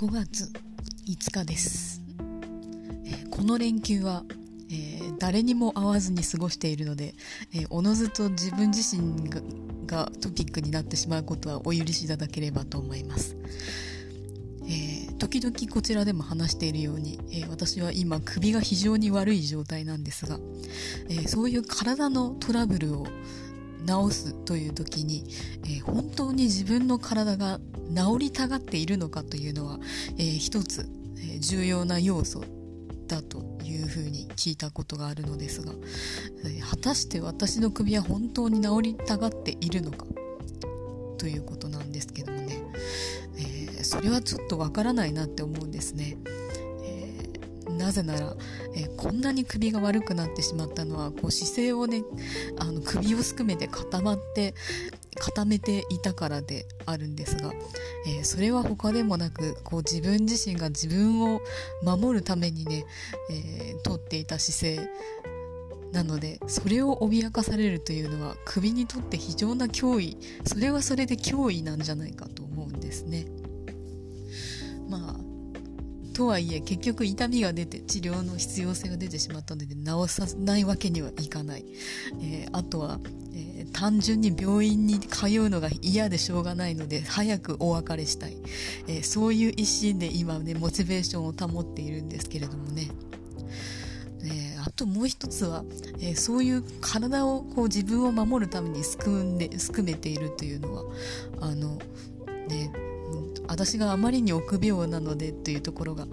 5月5日です、え、この連休は、えー、誰にも会わずに過ごしているので、えー、おのずと自分自身ががトピックになってしまうことはお許しいただければと思います、え時々こちらでも話しているように、え私は今首が非常に悪い状態なんですが、えそういう体のトラブルを治すという時に、え本当に自分の体が治りたがっているのかというのは、えー、一つ、え、重要な要素だというふうに聞いたことがあるのですが、え、果たして私の首は本当に治りたがっているのかということなんですけどもね、えそれはちょっとわからないなって思うんですね。なぜなら、えー、こんなに首が悪くなってしまったのはこう姿勢をねあの首をすくめて固まって固めていたからであるんですが、えー、それは他でもなくこう自分自身が自分を守るためにね、えー、っていた姿勢なのでそれを脅かされるというのは首にとって非常な脅威それはそれで脅威なんじゃないかと思うんですね。とはいえ結局痛みが出て治療の必要性が出てしまったので治さないわけにはいかない、えー、あとは、えー、単純に病院に通うのが嫌でしょうがないので早くお別れしたい、えー、そういう一心で今ねモチベーションを保っているんですけれどもね。えー、あともう一つは、えー、そういう体をこう自分を守るためにすくんですくめているというのはあのね私があまりに臆病なのでというところが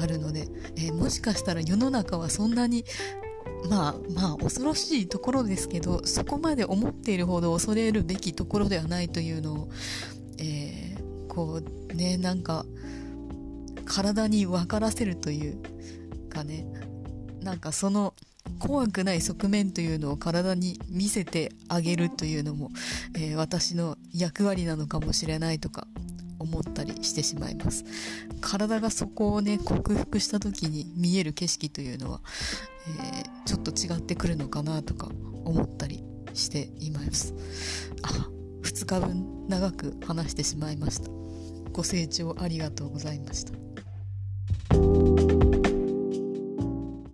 あるので、えー、もしかしたら世の中はそんなにまあまあ恐ろしいところですけどそこまで思っているほど恐れるべきところではないというのを、えー、こうねなんか体に分からせるというかねなんかその怖くない側面というのを体に見せてあげるというのも、えー、私の役割なのかもしれないとか思ったりしてしまいます。体がそこをね克服した時に見える景色というのは、えー、ちょっと違ってくるのかなとか思ったりしています。あ2日分長く話してしまいました。ご清聴ありがとうございました。